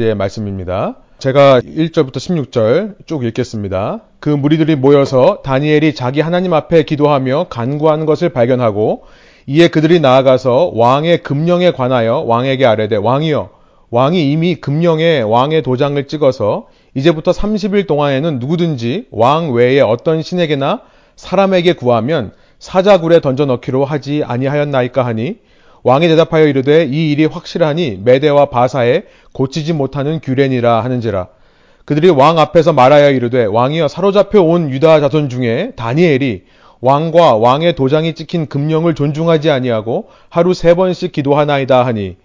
의 말씀입니다. 제가 1절부터 16절 쭉 읽겠습니다. 그 무리들이 모여서 다니엘이 자기 하나님 앞에 기도하며 간구하는 것을 발견하고 이에 그들이 나아가서 왕의 금령에 관하여 왕에게 아뢰되 왕이여 왕이 이미 금령에 왕의 도장을 찍어서 이제부터 30일 동안에는 누구든지 왕 외에 어떤 신에게나 사람에게 구하면 사자굴에 던져 넣기로 하지 아니하였나이까 하니 왕이 대답하여 이르되 이 일이 확실하니 메대와 바사에 고치지 못하는 규례니라 하는지라 그들이 왕 앞에서 말하여 이르되 왕이여 사로잡혀 온 유다 자손 중에 다니엘이 왕과 왕의 도장이 찍힌 금령을 존중하지 아니하고 하루 세 번씩 기도하나이다 하니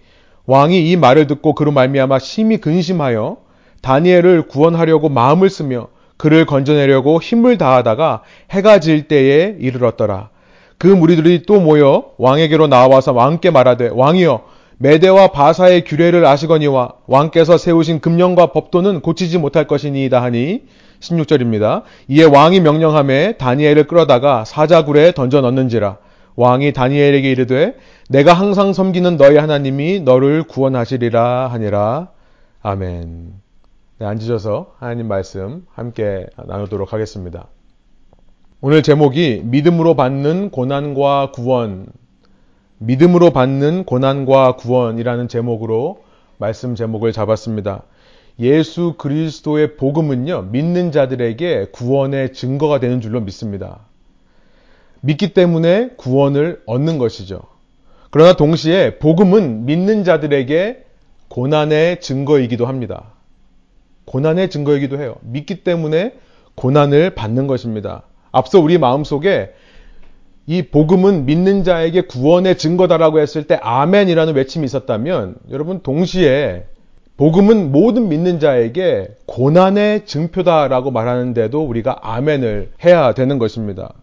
왕이 이 말을 듣고 그로 말미암아 심히 근심하여 다니엘을 구원하려고 마음을 쓰며 그를 건져내려고 힘을 다하다가 해가 질 때에 이르렀더라. 그 무리들이 또 모여 왕에게로 나와서 왕께 말하되 왕이여 메대와 바사의 규례를 아시거니와 왕께서 세우신 금령과 법도는 고치지 못할 것이니이다 하니 16절입니다. 이에 왕이 명령함에 다니엘을 끌어다가 사자굴에 던져 넣는지라 왕이 다니엘에게 이르되 내가 항상 섬기는 너희 하나님이 너를 구원하시리라 하니라 아멘. 네, 앉으셔서 하나님 말씀 함께 나누도록 하겠습니다. 오늘 제목이 믿음으로 받는 고난과 구원, 믿음으로 받는 고난과 구원이라는 제목으로 말씀 제목을 잡았습니다. 예수 그리스도의 복음은요, 믿는 자들에게 구원의 증거가 되는 줄로 믿습니다. 믿기 때문에 구원을 얻는 것이죠. 그러나 동시에 복음은 믿는 자들에게 고난의 증거이기도 합니다. 고난의 증거이기도 해요. 믿기 때문에 고난을 받는 것입니다. 앞서 우리 마음속에 이 복음은 믿는 자에게 구원의 증거다라고 했을 때 아멘이라는 외침이 있었다면 여러분 동시에 복음은 모든 믿는 자에게 고난의 증표다라고 말하는데도 우리가 아멘을 해야 되는 것입니다.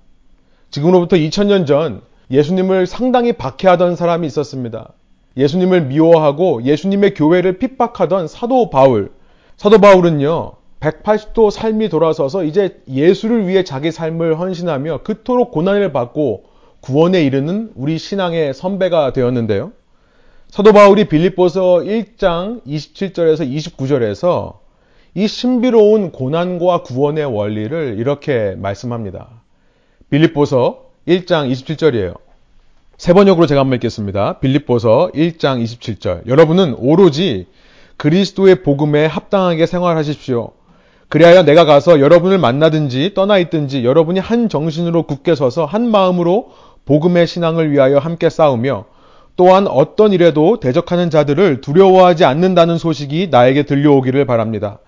지금으로부터 2000년 전 예수님을 상당히 박해하던 사람이 있었습니다. 예수님을 미워하고 예수님의 교회를 핍박하던 사도 바울. 사도 바울은요, 180도 삶이 돌아서서 이제 예수를 위해 자기 삶을 헌신하며 그토록 고난을 받고 구원에 이르는 우리 신앙의 선배가 되었는데요. 사도 바울이 빌립보서 1장 27절에서 29절에서 이 신비로운 고난과 구원의 원리를 이렇게 말씀합니다. 빌립보서 1장 27절이에요. 세 번역으로 제가 한번 읽겠습니다. 빌립보서 1장 27절. 여러분은 오로지 그리스도의 복음에 합당하게 생활하십시오. 그리하여 내가 가서 여러분을 만나든지 떠나 있든지 여러분이 한 정신으로 굳게 서서 한 마음으로 복음의 신앙을 위하여 함께 싸우며 또한 어떤 일에도 대적하는 자들을 두려워하지 않는다는 소식이 나에게 들려오기를 바랍니다.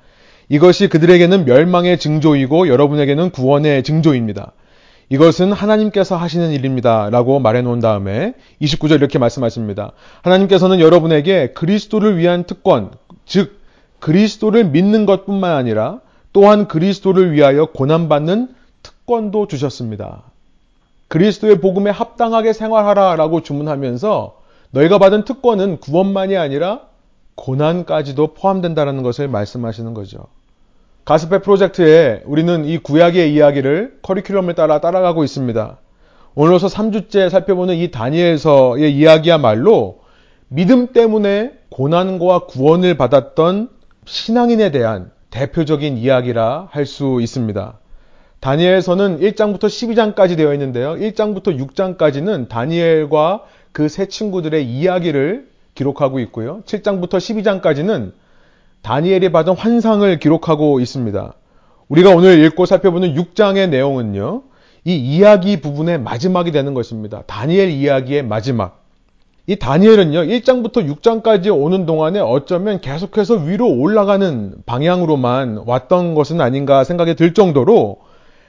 이것이 그들에게는 멸망의 징조이고 여러분에게는 구원의 징조입니다. 이것은 하나님께서 하시는 일입니다. 라고 말해 놓은 다음에 29절 이렇게 말씀하십니다. 하나님께서는 여러분에게 그리스도를 위한 특권, 즉, 그리스도를 믿는 것 뿐만 아니라 또한 그리스도를 위하여 고난받는 특권도 주셨습니다. 그리스도의 복음에 합당하게 생활하라 라고 주문하면서 너희가 받은 특권은 구원만이 아니라 고난까지도 포함된다는 것을 말씀하시는 거죠. 가스페 프로젝트에 우리는 이 구약의 이야기를 커리큘럼을 따라 따라가고 있습니다. 오늘로서 3주째 살펴보는 이 다니엘서의 이야기야말로 믿음 때문에 고난과 구원을 받았던 신앙인에 대한 대표적인 이야기라 할 수 있습니다. 다니엘서는 1장부터 12장까지 되어 있는데요. 1장부터 6장까지는 다니엘과 그 세 친구들의 이야기를 기록하고 있고요. 7장부터 12장까지는 다니엘이 받은 환상을 기록하고 있습니다. 우리가 오늘 읽고 살펴보는 6장의 내용은요. 이 이야기 부분의 마지막이 되는 것입니다. 다니엘 이야기의 마지막. 이 다니엘은요, 1장부터 6장까지 오는 동안에 어쩌면 계속해서 위로 올라가는 방향으로만 왔던 것은 아닌가 생각이 들 정도로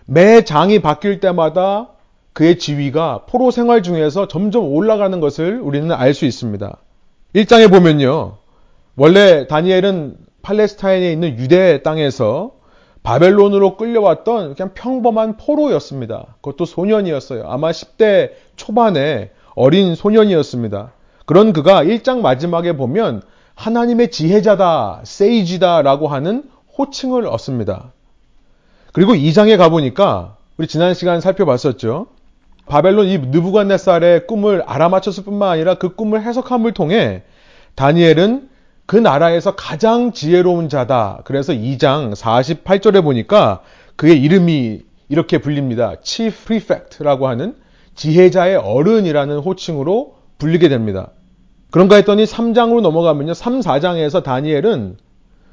매 장이 바뀔 때마다 그의 지위가 포로 생활 중에서 점점 올라가는 것을 우리는 알 수 있습니다. 1장에 보면요. 원래 다니엘은 팔레스타인에 있는 유대 땅에서 바벨론으로 끌려왔던 그냥 평범한 포로였습니다. 그것도 소년이었어요. 아마 10대 초반에 어린 소년이었습니다. 그런 그가 1장 마지막에 보면 하나님의 지혜자다, 세이지다 라고 하는 호칭을 얻습니다. 그리고 2장에 가보니까 우리 지난 시간 살펴봤었죠. 바벨론 이 느부갓네살의 꿈을 알아맞혔을 뿐만 아니라 그 꿈을 해석함을 통해 다니엘은 그 나라에서 가장 지혜로운 자다. 그래서 2장 48절에 보니까 그의 이름이 이렇게 불립니다. Chief Prefect라고 하는 지혜자의 어른이라는 호칭으로 불리게 됩니다. 그런가 했더니 3장으로 넘어가면요. 3, 4장에서 다니엘은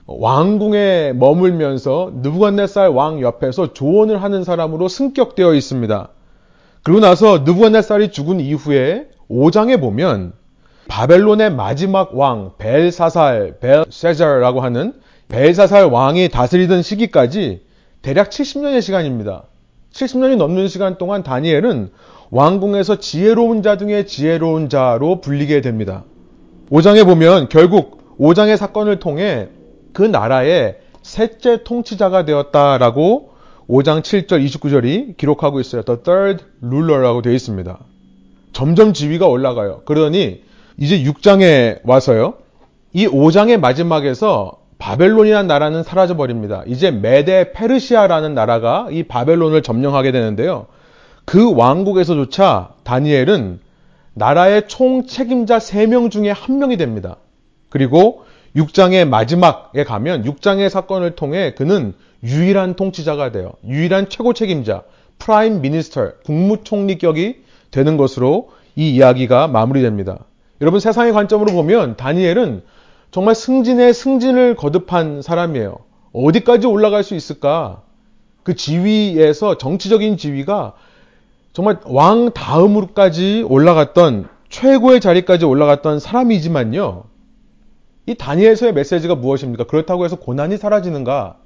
왕궁에 머물면서 느부갓네살 왕 옆에서 조언을 하는 사람으로 승격되어 있습니다. 그리고 나서 느부갓네살이 죽은 이후에 5장에 보면 바벨론의 마지막 왕 벨사살, 벨세자라고 하는 벨사살 왕이 다스리던 시기까지 대략 70년의 시간입니다. 70년이 넘는 시간 동안 다니엘은 왕궁에서 지혜로운 자 중에 지혜로운 자로 불리게 됩니다. 5장에 보면 결국 5장의 사건을 통해 그 나라의 셋째 통치자가 되었다라고 5장 7절 29절이 기록하고 있어요. The third ruler라고 되어 있습니다. 점점 지위가 올라가요. 그러더니 이제 6장에 와서요. 이 5장의 마지막에서 바벨론이라는 나라는 사라져 버립니다. 이제 메데 페르시아라는 나라가 이 바벨론을 점령하게 되는데요. 그 왕국에서조차 다니엘은 나라의 총 책임자 3명 중에 한 명이 됩니다. 그리고 6장의 마지막에 가면 6장의 사건을 통해 그는 유일한 통치자가 돼요. 유일한 최고 책임자, Prime Minister, 국무총리격이 되는 것으로 이 이야기가 마무리됩니다. 여러분 세상의 관점으로 보면 다니엘은 정말 승진에 승진을 거듭한 사람이에요. 어디까지 올라갈 수 있을까? 그 지위에서 정치적인 지위가 정말 왕 다음으로까지 올라갔던 최고의 자리까지 올라갔던 사람이지만요. 이 다니엘서의 메시지가 무엇입니까? 그렇다고 해서 고난이 사라지는가?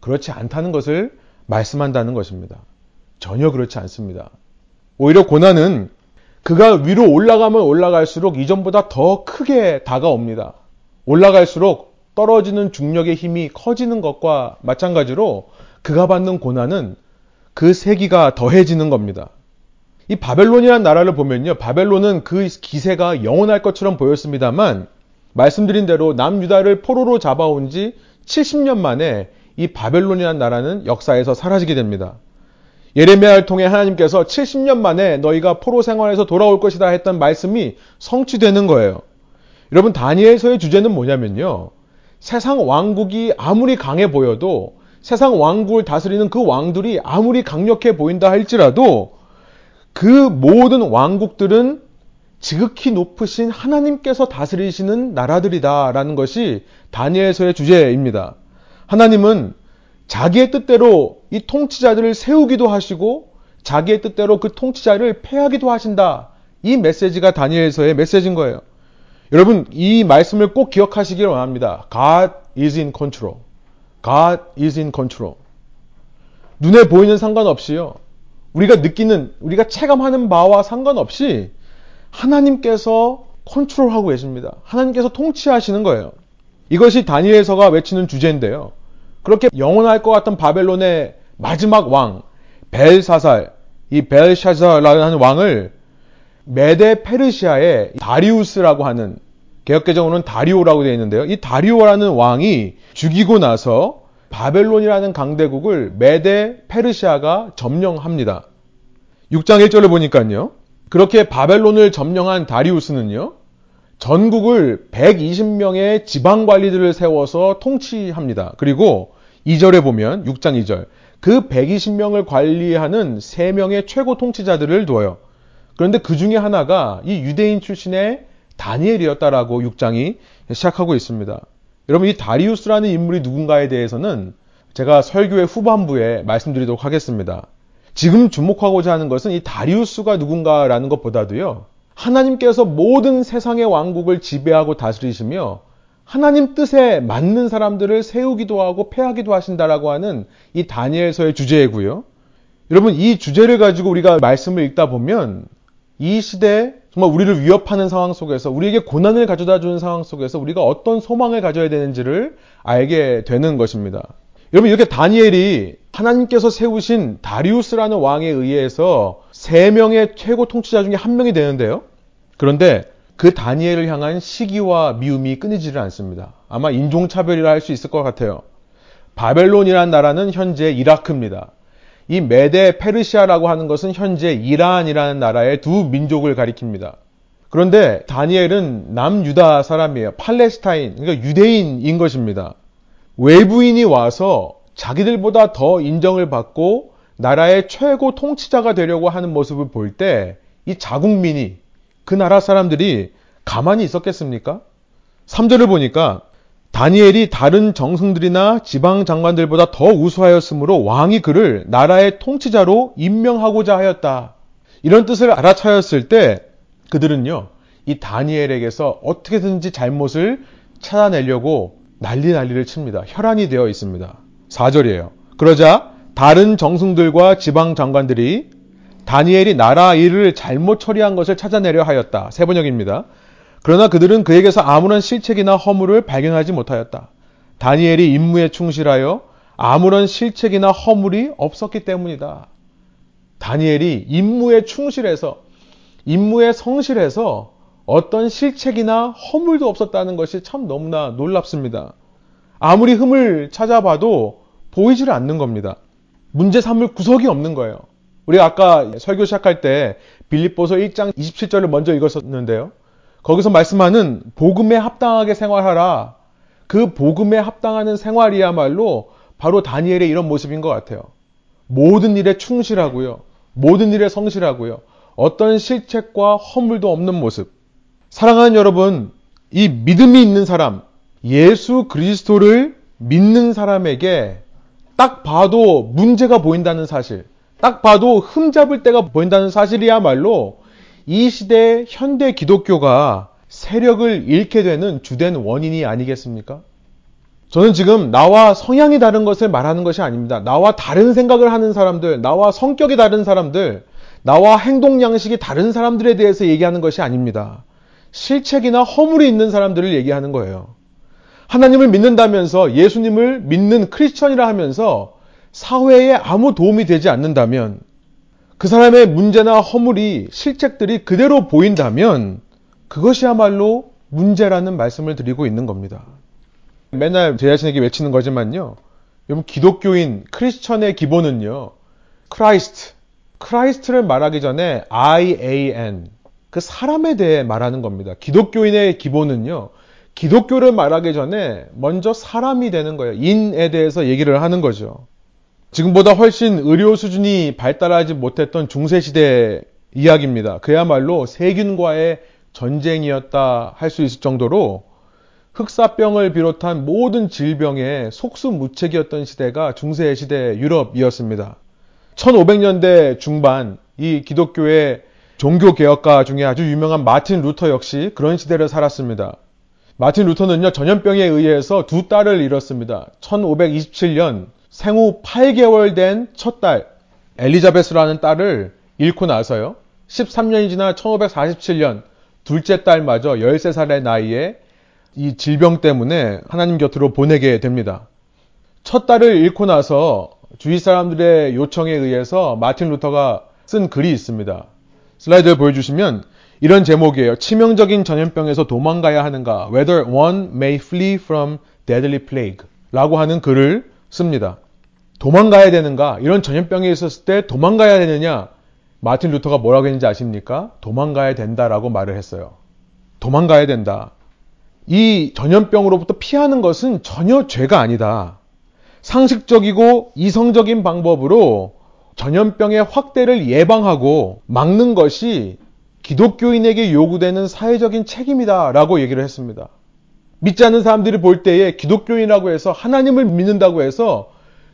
그렇지 않다는 것을 말씀한다는 것입니다. 전혀 그렇지 않습니다. 오히려 고난은 그가 위로 올라가면 올라갈수록 이전보다 더 크게 다가옵니다. 올라갈수록 떨어지는 중력의 힘이 커지는 것과 마찬가지로 그가 받는 고난은 그 세기가 더해지는 겁니다. 이 바벨론이라는 나라를 보면요. 바벨론은 그 기세가 영원할 것처럼 보였습니다만 말씀드린 대로 남유다를 포로로 잡아온 지 70년 만에 이 바벨론이라는 나라는 역사에서 사라지게 됩니다. 예레미야를 통해 하나님께서 70년 만에 너희가 포로 생활에서 돌아올 것이다 했던 말씀이 성취되는 거예요. 여러분 다니엘서의 주제는 뭐냐면요. 세상 왕국이 아무리 강해 보여도 세상 왕국을 다스리는 그 왕들이 아무리 강력해 보인다 할지라도 그 모든 왕국들은 지극히 높으신 하나님께서 다스리시는 나라들이다라는 것이 다니엘서의 주제입니다. 하나님은 자기의 뜻대로 이 통치자들을 세우기도 하시고 자기의 뜻대로 그 통치자를 패하기도 하신다. 이 메시지가 다니엘서의 메시지인 거예요. 여러분 이 말씀을 꼭 기억하시길 원합니다. God is in control. God is in control. 눈에 보이는 상관없이요. 우리가 느끼는 우리가 체감하는 바와 상관없이 하나님께서 컨트롤하고 계십니다. 하나님께서 통치하시는 거예요. 이것이 다니엘서가 외치는 주제인데요. 그렇게 영원할 것 같은 바벨론의 마지막 왕 벨사살, 이 벨샤자라는 왕을 메데 페르시아의 다리우스라고 하는 개혁개정으로는 다리오라고 되어 있는데요. 이 다리오라는 왕이 죽이고 나서 바벨론이라는 강대국을 메데 페르시아가 점령합니다. 6장 1절을 보니까요. 그렇게 바벨론을 점령한 다리우스는요. 전국을 120명의 지방 관리들을 세워서 통치합니다. 그리고 2절에 보면 6장 2절 그 120명을 관리하는 3명의 최고 통치자들을 둬요. 그런데 그 중에 하나가 이 유대인 출신의 다니엘이었다라고 6장이 시작하고 있습니다. 여러분 이 다리우스라는 인물이 누군가에 대해서는 제가 설교의 후반부에 말씀드리도록 하겠습니다. 지금 주목하고자 하는 것은 이 다리우스가 누군가라는 것보다도요. 하나님께서 모든 세상의 왕국을 지배하고 다스리시며 하나님 뜻에 맞는 사람들을 세우기도 하고 패하기도 하신다라고 하는 이 다니엘서의 주제이고요. 여러분 이 주제를 가지고 우리가 말씀을 읽다 보면 이 시대에 정말 우리를 위협하는 상황 속에서 우리에게 고난을 가져다 주는 상황 속에서 우리가 어떤 소망을 가져야 되는지를 알게 되는 것입니다. 여러분 이렇게 다니엘이 하나님께서 세우신 다리우스라는 왕에 의해서 세 명의 최고 통치자 중에 한 명이 되는데요. 그런데 그 다니엘을 향한 시기와 미움이 끊이지를 않습니다. 아마 인종차별이라 할 수 있을 것 같아요. 바벨론이라는 나라는 현재 이라크입니다. 이 메데 페르시아라고 하는 것은 현재 이란이라는 나라의 두 민족을 가리킵니다. 그런데 다니엘은 남유다 사람이에요. 팔레스타인, 그러니까 유대인인 것입니다. 외부인이 와서 자기들보다 더 인정을 받고 나라의 최고 통치자가 되려고 하는 모습을 볼 때 이 자국민이 그 나라 사람들이 가만히 있었겠습니까? 3절을 보니까 다니엘이 다른 정승들이나 지방 장관들보다 더 우수하였으므로 왕이 그를 나라의 통치자로 임명하고자 하였다. 이런 뜻을 알아차렸을 때 그들은요, 이 다니엘에게서 어떻게든지 잘못을 찾아내려고 난리 난리를 칩니다. 혈안이 되어 있습니다. 4절이에요. 그러자 다른 정승들과 지방 장관들이 다니엘이 나라 일을 잘못 처리한 것을 찾아내려 하였다. 세 번역입니다. 그러나 그들은 그에게서 아무런 실책이나 허물을 발견하지 못하였다. 다니엘이 임무에 충실하여 아무런 실책이나 허물이 없었기 때문이다. 다니엘이 임무에 충실해서 임무에 성실해서 어떤 실책이나 허물도 없었다는 것이 참 너무나 놀랍습니다. 아무리 흠을 찾아봐도 보이질 않는 겁니다. 문제 삼을 구석이 없는 거예요. 우리가 아까 설교 시작할 때 빌립보서 1장 27절을 먼저 읽었었는데요. 거기서 말씀하는 복음에 합당하게 생활하라. 그 복음에 합당하는 생활이야말로 바로 다니엘의 이런 모습인 것 같아요. 모든 일에 충실하고요. 모든 일에 성실하고요. 어떤 실책과 허물도 없는 모습. 사랑하는 여러분, 이 믿음이 있는 사람, 예수 그리스도를 믿는 사람에게 딱 봐도 문제가 보인다는 사실, 딱 봐도 흠잡을 때가 보인다는 사실이야말로 이 시대 현대 기독교가 세력을 잃게 되는 주된 원인이 아니겠습니까? 저는 지금 나와 성향이 다른 것을 말하는 것이 아닙니다. 나와 다른 생각을 하는 사람들, 나와 성격이 다른 사람들, 나와 행동 양식이 다른 사람들에 대해서 얘기하는 것이 아닙니다. 실책이나 허물이 있는 사람들을 얘기하는 거예요. 하나님을 믿는다면서 예수님을 믿는 크리스천이라 하면서 사회에 아무 도움이 되지 않는다면 그 사람의 문제나 허물이 실책들이 그대로 보인다면 그것이야말로 문제라는 말씀을 드리고 있는 겁니다. 맨날 제 자신에게 외치는 거지만요. 여러분 기독교인 크리스천의 기본은요. Christ. Christ를 말하기 전에 I-A-N. 그 사람에 대해 말하는 겁니다. 기독교인의 기본은요. 기독교를 말하기 전에 먼저 사람이 되는 거예요. 인에 대해서 얘기를 하는 거죠. 지금보다 훨씬 의료 수준이 발달하지 못했던 중세시대 이야기입니다. 그야말로 세균과의 전쟁이었다 할 수 있을 정도로 흑사병을 비롯한 모든 질병의 속수무책이었던 시대가 중세 시대 유럽이었습니다. 1500년대 중반 이 기독교의 종교 개혁가 중에 아주 유명한 마틴 루터 역시 그런 시대를 살았습니다. 마틴 루터는요 전염병에 의해서 두 딸을 잃었습니다. 1527년 생후 8개월 된 첫 딸, 엘리자베스라는 딸을 잃고 나서요. 13년이 지나 1547년 둘째 딸마저 13살의 나이에 이 질병 때문에 하나님 곁으로 보내게 됩니다. 첫 딸을 잃고 나서 주위 사람들의 요청에 의해서 마틴 루터가 쓴 글이 있습니다. 슬라이드를 보여주시면 이런 제목이에요. 치명적인 전염병에서 도망가야 하는가? Whether one may flee from deadly plague. 라고 하는 글을 씁니다. 도망가야 되는가? 이런 전염병이 있었을 때 도망가야 되느냐? 마틴 루터가 뭐라고 했는지 아십니까? 도망가야 된다라고 말을 했어요. 도망가야 된다. 이 전염병으로부터 피하는 것은 전혀 죄가 아니다. 상식적이고 이성적인 방법으로 전염병의 확대를 예방하고 막는 것이 기독교인에게 요구되는 사회적인 책임이다 라고 얘기를 했습니다. 믿지 않는 사람들이 볼 때에 기독교인이라고 해서 하나님을 믿는다고 해서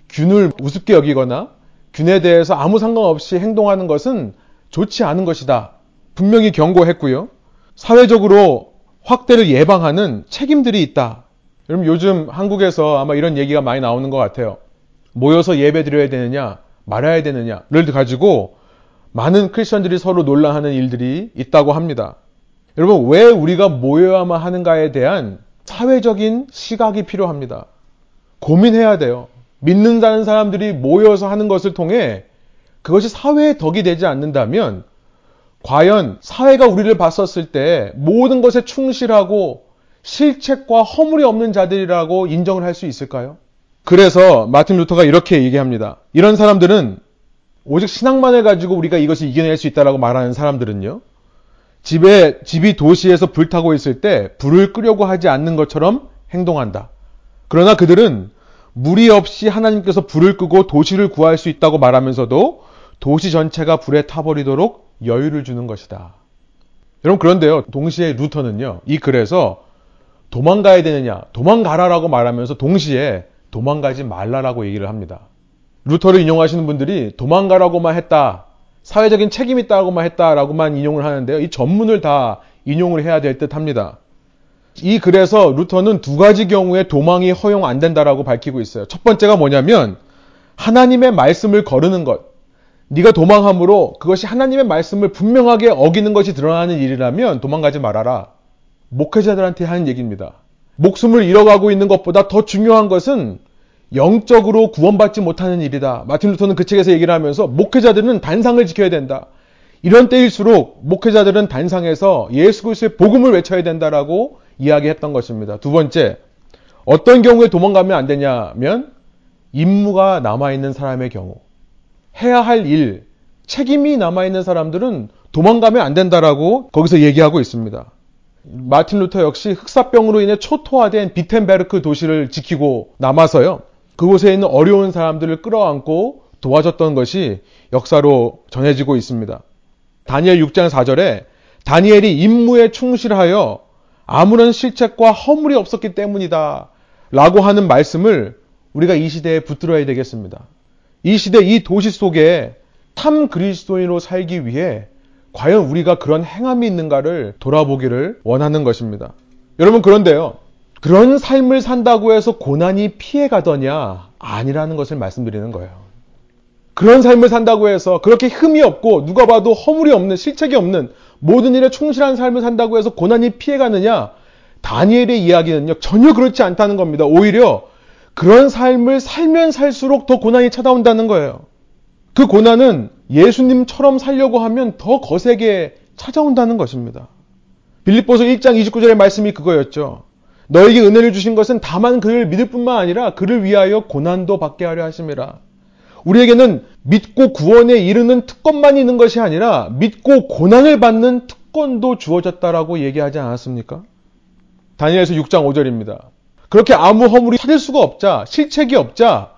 균을 우습게 여기거나 균에 대해서 아무 상관없이 행동하는 것은 좋지 않은 것이다. 분명히 경고했고요. 사회적으로 확대를 예방하는 책임들이 있다. 여러분 요즘 한국에서 아마 이런 얘기가 많이 나오는 것 같아요. 모여서 예배 드려야 되느냐, 말아야 되느냐를 가지고 많은 크리스천들이 서로 논란하는 일들이 있다고 합니다. 여러분 왜 우리가 모여야만 하는가에 대한 사회적인 시각이 필요합니다. 고민해야 돼요. 믿는다는 사람들이 모여서 하는 것을 통해 그것이 사회의 덕이 되지 않는다면 과연 사회가 우리를 봤었을 때 모든 것에 충실하고 실책과 허물이 없는 자들이라고 인정을 할 수 있을까요? 그래서 마틴 루터가 이렇게 얘기합니다. 이런 사람들은 오직 신앙만을 가지고 우리가 이것을 이겨낼 수 있다라고 말하는 사람들은요. 집에, 집이 도시에서 불타고 있을 때 불을 끄려고 하지 않는 것처럼 행동한다. 그러나 그들은 무리 없이 하나님께서 불을 끄고 도시를 구할 수 있다고 말하면서도 도시 전체가 불에 타버리도록 여유를 주는 것이다. 여러분, 그런데요, 동시에 루터는요, 이 글에서 도망가야 되느냐, 도망가라라고 말하면서 동시에 도망가지 말라라고 얘기를 합니다. 루터를 인용하시는 분들이 도망가라고만 했다, 사회적인 책임 있다고만 했다라고만 인용을 하는데요. 이 전문을 다 인용을 해야 될 듯 합니다. 이 글에서 루터는 두 가지 경우에 도망이 허용 안 된다라고 밝히고 있어요. 첫 번째가 뭐냐면 하나님의 말씀을 거르는 것. 네가 도망함으로 그것이 하나님의 말씀을 분명하게 어기는 것이 드러나는 일이라면 도망가지 말아라. 목회자들한테 하는 얘기입니다. 목숨을 잃어가고 있는 것보다 더 중요한 것은 영적으로 구원받지 못하는 일이다. 마틴 루터는 그 책에서 얘기를 하면서 목회자들은 단상을 지켜야 된다. 이런 때일수록 목회자들은 단상에서 예수 그리스도의 복음을 외쳐야 된다라고 이야기했던 것입니다. 두 번째, 어떤 경우에 도망가면 안 되냐면 임무가 남아 있는 사람의 경우, 해야 할 일, 책임이 남아 있는 사람들은 도망가면 안 된다라고 거기서 얘기하고 있습니다. 마틴 루터 역시 흑사병으로 인해 초토화된 비텐베르크 도시를 지키고 남아서요. 그곳에 있는 어려운 사람들을 끌어안고 도와줬던 것이 역사로 전해지고 있습니다. 다니엘 6장 4절에 다니엘이 임무에 충실하여 아무런 실책과 허물이 없었기 때문이다. 라고 하는 말씀을 우리가 이 시대에 붙들어야 되겠습니다. 이 시대 이 도시 속에 참 그리스도인으로 살기 위해 과연 우리가 그런 행함이 있는가를 돌아보기를 원하는 것입니다. 여러분 그런데요. 그런 삶을 산다고 해서 고난이 피해가더냐? 아니라는 것을 말씀드리는 거예요. 그런 삶을 산다고 해서 그렇게 흠이 없고 누가 봐도 허물이 없는 실책이 없는 모든 일에 충실한 삶을 산다고 해서 고난이 피해가느냐? 다니엘의 이야기는요, 전혀 그렇지 않다는 겁니다. 오히려 그런 삶을 살면 살수록 더 고난이 찾아온다는 거예요. 그 고난은 예수님처럼 살려고 하면 더 거세게 찾아온다는 것입니다. 빌립보서 1장 29절의 말씀이 그거였죠. 너에게 은혜를 주신 것은 다만 그를 믿을 뿐만 아니라 그를 위하여 고난도 받게 하려 하심이라. 우리에게는 믿고 구원에 이르는 특권만 있는 것이 아니라 믿고 고난을 받는 특권도 주어졌다라고 얘기하지 않았습니까? 다니엘서 6장 5절입니다. 그렇게 아무 허물이 찾을 수가 없자, 실책이 없자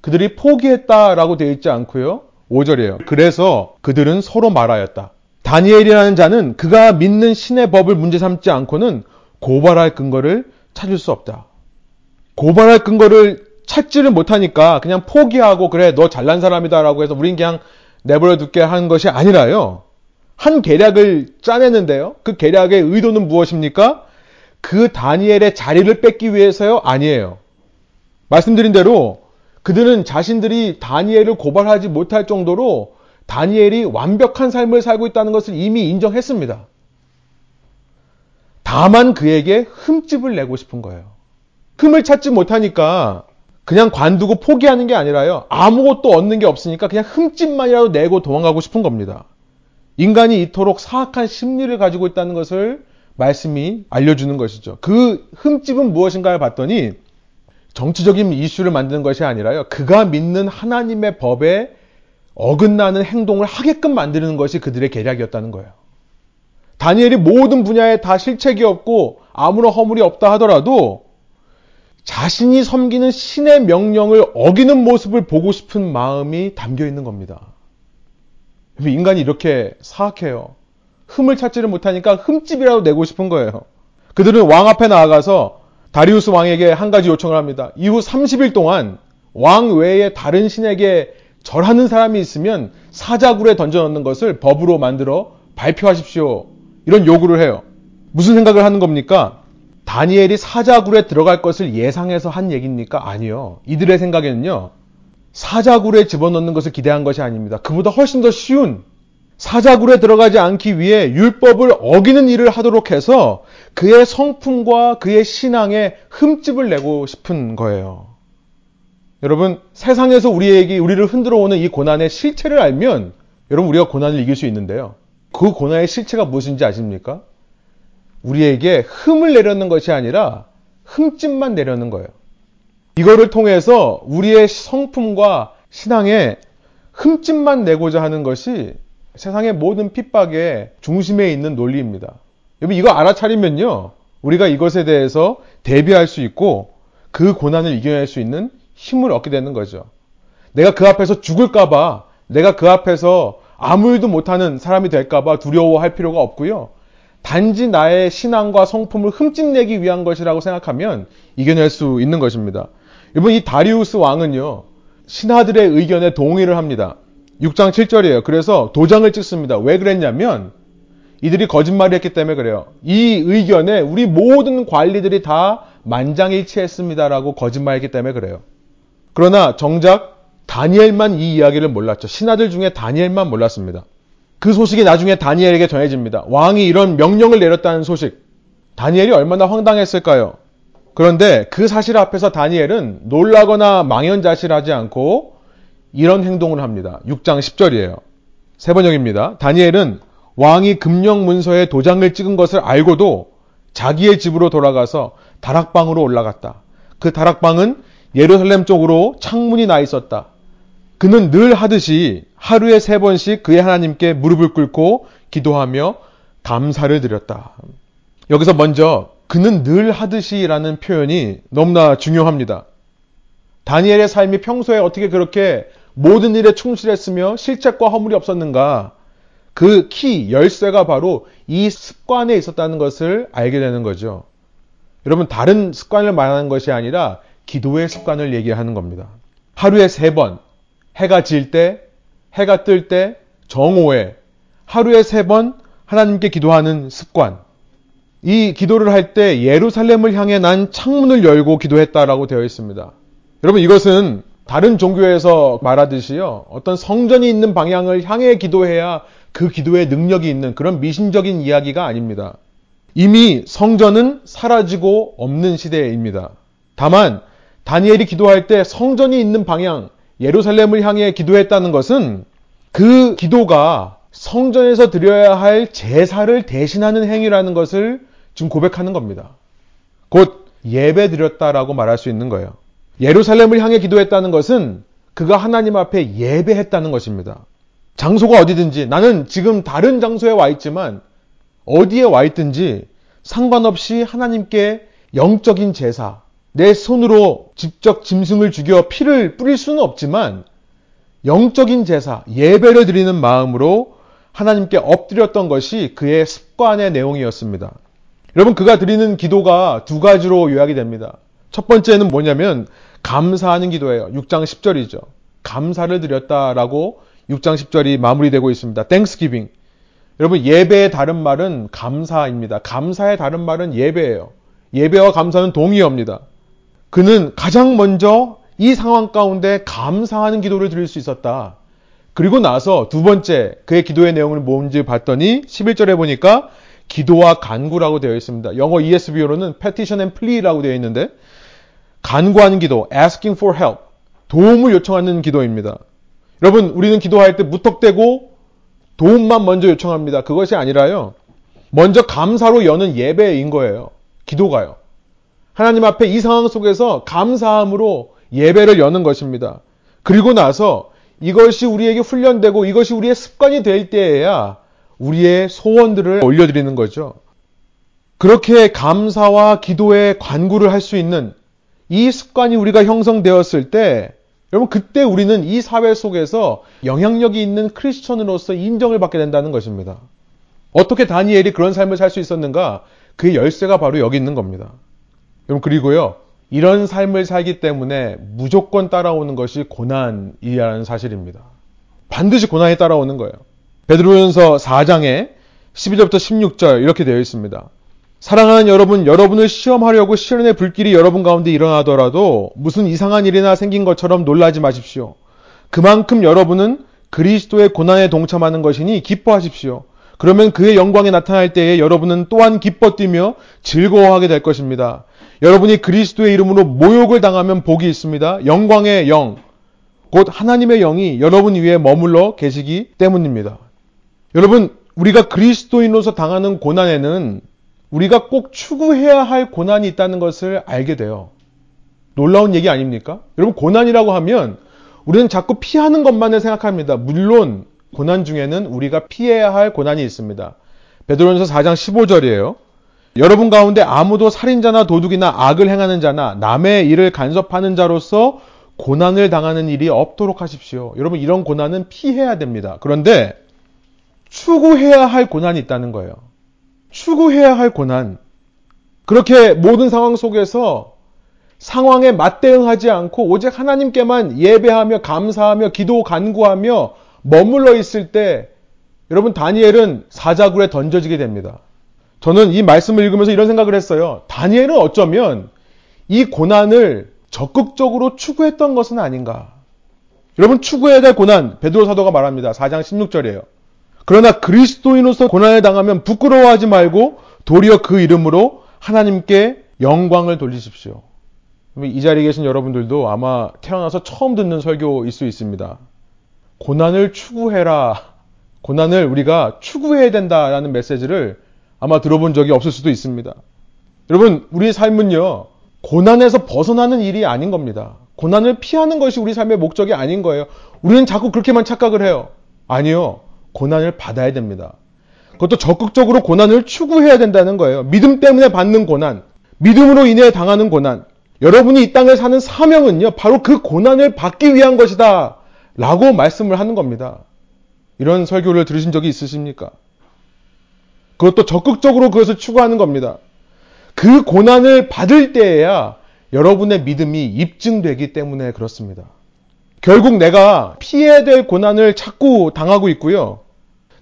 그들이 포기했다라고 되어 있지 않고요. 5절이에요. 그래서 그들은 서로 말하였다. 다니엘이라는 자는 그가 믿는 신의 법을 문제 삼지 않고는 고발할 근거를 찾을 수 없다. 고발할 근거를 찾지를 못하니까 그냥 포기하고 그래 너 잘난 사람이다라고 해서 우린 그냥 내버려 두게 한 것이 아니라요. 한 계략을 짜내는데요. 그 계략의 의도는 무엇입니까? 그 다니엘의 자리를 뺏기 위해서요? 아니에요. 말씀드린 대로 그들은 자신들이 다니엘을 고발하지 못할 정도로 다니엘이 완벽한 삶을 살고 있다는 것을 이미 인정했습니다. 다만 그에게 흠집을 내고 싶은 거예요. 흠을 찾지 못하니까 그냥 관두고 포기하는 게 아니라요. 아무것도 얻는 게 없으니까 그냥 흠집만이라도 내고 도망가고 싶은 겁니다. 인간이 이토록 사악한 심리를 가지고 있다는 것을 말씀이 알려주는 것이죠. 그 흠집은 무엇인가를 봤더니 정치적인 이슈를 만드는 것이 아니라요. 그가 믿는 하나님의 법에 어긋나는 행동을 하게끔 만드는 것이 그들의 계략이었다는 거예요. 다니엘이 모든 분야에 다 실책이 없고 아무런 허물이 없다 하더라도 자신이 섬기는 신의 명령을 어기는 모습을 보고 싶은 마음이 담겨 있는 겁니다. 인간이 이렇게 사악해요. 흠을 찾지를 못하니까 흠집이라도 내고 싶은 거예요. 그들은 왕 앞에 나아가서 다리우스 왕에게 한 가지 요청을 합니다. 이후 30일 동안 왕 외에 다른 신에게 절하는 사람이 있으면 사자굴에 던져넣는 것을 법으로 만들어 발표하십시오. 이런 요구를 해요. 무슨 생각을 하는 겁니까? 다니엘이 사자굴에 들어갈 것을 예상해서 한 얘기입니까? 아니요. 이들의 생각에는요. 사자굴에 집어넣는 것을 기대한 것이 아닙니다. 그보다 훨씬 더 쉬운 사자굴에 들어가지 않기 위해 율법을 어기는 일을 하도록 해서 그의 성품과 그의 신앙에 흠집을 내고 싶은 거예요. 여러분, 세상에서 우리에게, 우리를 흔들어 오는 이 고난의 실체를 알면 여러분, 우리가 고난을 이길 수 있는데요. 그 고난의 실체가 무엇인지 아십니까? 우리에게 흠을 내려는 것이 아니라 흠집만 내려는 거예요. 이거를 통해서 우리의 성품과 신앙에 흠집만 내고자 하는 것이 세상의 모든 핍박의 중심에 있는 논리입니다. 여러분 이거 알아차리면요. 우리가 이것에 대해서 대비할 수 있고 그 고난을 이겨낼 수 있는 힘을 얻게 되는 거죠. 내가 그 앞에서 죽을까봐, 내가 그 앞에서 아무 일도 못하는 사람이 될까봐 두려워할 필요가 없고요. 단지 나의 신앙과 성품을 흠집내기 위한 것이라고 생각하면 이겨낼 수 있는 것입니다. 여러분, 이 다리우스 왕은요, 신하들의 의견에 동의를 합니다. 6장 7절이에요. 그래서 도장을 찍습니다. 왜 그랬냐면, 이들이 거짓말을 했기 때문에 그래요. 이 의견에 우리 모든 관리들이 다 만장일치했습니다라고 거짓말했기 때문에 그래요. 그러나 정작 다니엘만 이 이야기를 몰랐죠. 신하들 중에 다니엘만 몰랐습니다. 그 소식이 나중에 다니엘에게 전해집니다. 왕이 이런 명령을 내렸다는 소식. 다니엘이 얼마나 황당했을까요? 그런데 그 사실 앞에서 다니엘은 놀라거나 망연자실하지 않고 이런 행동을 합니다. 6장 10절이에요. 세 번역입니다. 다니엘은 왕이 금령 문서에 도장을 찍은 것을 알고도 자기의 집으로 돌아가서 다락방으로 올라갔다. 그 다락방은 예루살렘 쪽으로 창문이 나 있었다. 그는 늘 하듯이 하루에 세 번씩 그의 하나님께 무릎을 꿇고 기도하며 감사를 드렸다. 여기서 먼저 그는 늘 하듯이라는 표현이 너무나 중요합니다. 다니엘의 삶이 평소에 어떻게 그렇게 모든 일에 충실했으며 실책과 허물이 없었는가? 그 키, 열쇠가 바로 이 습관에 있었다는 것을 알게 되는 거죠. 여러분, 다른 습관을 말하는 것이 아니라 기도의 습관을 얘기하는 겁니다. 하루에 세 번, 해가 질 때, 해가 뜰 때, 정오에, 하루에 세 번 하나님께 기도하는 습관. 이 기도를 할 때 예루살렘을 향해 난 창문을 열고 기도했다라고 되어 있습니다. 여러분, 이것은 다른 종교에서 말하듯이요. 어떤 성전이 있는 방향을 향해 기도해야 그 기도에 능력이 있는 그런 미신적인 이야기가 아닙니다. 이미 성전은 사라지고 없는 시대입니다. 다만 다니엘이 기도할 때 성전이 있는 방향 예루살렘을 향해 기도했다는 것은 그 기도가 성전에서 드려야 할 제사를 대신하는 행위라는 것을 지금 고백하는 겁니다. 곧 예배 드렸다라고 말할 수 있는 거예요. 예루살렘을 향해 기도했다는 것은 그가 하나님 앞에 예배했다는 것입니다. 장소가 어디든지 나는 지금 다른 장소에 와 있지만 어디에 와 있든지 상관없이 하나님께 영적인 제사, 내 손으로 직접 짐승을 죽여 피를 뿌릴 수는 없지만 영적인 제사, 예배를 드리는 마음으로 하나님께 엎드렸던 것이 그의 습관의 내용이었습니다. 여러분, 그가 드리는 기도가 두 가지로 요약이 됩니다. 첫 번째는 뭐냐면 감사하는 기도예요. 6장 10절이죠. 감사를 드렸다라고 6장 10절이 마무리되고 있습니다. Thanksgiving. 여러분, 예배의 다른 말은 감사입니다. 감사의 다른 말은 예배예요. 예배와 감사는 동의어입니다. 그는 가장 먼저 이 상황 가운데 감사하는 기도를 드릴 수 있었다. 그리고 나서 두 번째 그의 기도의 내용을 뭔지 봤더니 11절에 보니까 기도와 간구라고 되어 있습니다. 영어 ESV로는 petition and plea라고 되어 있는데 간구하는 기도, asking for help, 도움을 요청하는 기도입니다. 여러분, 우리는 기도할 때 무턱대고 도움만 먼저 요청합니다. 그것이 아니라요. 먼저 감사로 여는 예배인 거예요. 기도가요. 하나님 앞에 이 상황 속에서 감사함으로 예배를 여는 것입니다. 그리고 나서 이것이 우리에게 훈련되고 이것이 우리의 습관이 될 때에야 우리의 소원들을 올려드리는 거죠. 그렇게 감사와 기도의 관구를 할 수 있는 이 습관이 우리가 형성되었을 때 여러분 그때 우리는 이 사회 속에서 영향력이 있는 크리스천으로서 인정을 받게 된다는 것입니다. 어떻게 다니엘이 그런 삶을 살 수 있었는가? 그의 열쇠가 바로 여기 있는 겁니다. 여러분 그리고요. 이런 삶을 살기 때문에 무조건 따라오는 것이 고난이라는 사실입니다. 반드시 고난이 따라오는 거예요. 베드로전서 4장에 12절부터 16절 이렇게 되어 있습니다. 사랑하는 여러분, 여러분을 시험하려고 시련의 불길이 여러분 가운데 일어나더라도 무슨 이상한 일이나 생긴 것처럼 놀라지 마십시오. 그만큼 여러분은 그리스도의 고난에 동참하는 것이니 기뻐하십시오. 그러면 그의 영광에 나타날 때에 여러분은 또한 기뻐 뛰며 즐거워하게 될 것입니다. 여러분이 그리스도의 이름으로 모욕을 당하면 복이 있습니다. 영광의 영, 곧 하나님의 영이 여러분 위에 머물러 계시기 때문입니다. 여러분, 우리가 그리스도인으로서 당하는 고난에는 우리가 꼭 추구해야 할 고난이 있다는 것을 알게 돼요. 놀라운 얘기 아닙니까? 여러분, 고난이라고 하면 우리는 자꾸 피하는 것만을 생각합니다. 물론 고난 중에는 우리가 피해야 할 고난이 있습니다. 베드로전서 4장 15절이에요. 여러분 가운데 아무도 살인자나 도둑이나 악을 행하는 자나 남의 일을 간섭하는 자로서 고난을 당하는 일이 없도록 하십시오. 여러분 이런 고난은 피해야 됩니다. 그런데 추구해야 할 고난이 있다는 거예요. 추구해야 할 고난. 그렇게 모든 상황 속에서 상황에 맞대응하지 않고 오직 하나님께만 예배하며 감사하며 기도 간구하며 머물러 있을 때 여러분 다니엘은 사자굴에 던져지게 됩니다. 저는 이 말씀을 읽으면서 이런 생각을 했어요. 다니엘은 어쩌면 이 고난을 적극적으로 추구했던 것은 아닌가. 여러분 추구해야 될 고난 베드로 사도가 말합니다. 4장 16절이에요. 그러나 그리스도인으로서 고난을 당하면 부끄러워하지 말고 도리어 그 이름으로 하나님께 영광을 돌리십시오. 이 자리에 계신 여러분들도 아마 태어나서 처음 듣는 설교일 수 있습니다. 고난을 추구해라. 고난을 우리가 추구해야 된다라는 메시지를 아마 들어본 적이 없을 수도 있습니다. 여러분, 우리 삶은요, 고난에서 벗어나는 일이 아닌 겁니다. 고난을 피하는 것이 우리 삶의 목적이 아닌 거예요. 우리는 자꾸 그렇게만 착각을 해요. 아니요. 고난을 받아야 됩니다. 그것도 적극적으로 고난을 추구해야 된다는 거예요. 믿음 때문에 받는 고난, 믿음으로 인해 당하는 고난. 여러분이 이 땅을 사는 사명은요, 바로 그 고난을 받기 위한 것이다. 라고 말씀을 하는 겁니다. 이런 설교를 들으신 적이 있으십니까? 그것도 적극적으로 그것을 추구하는 겁니다. 그 고난을 받을 때에야 여러분의 믿음이 입증되기 때문에 그렇습니다. 결국 내가 피해야 될 고난을 자꾸 당하고 있고요.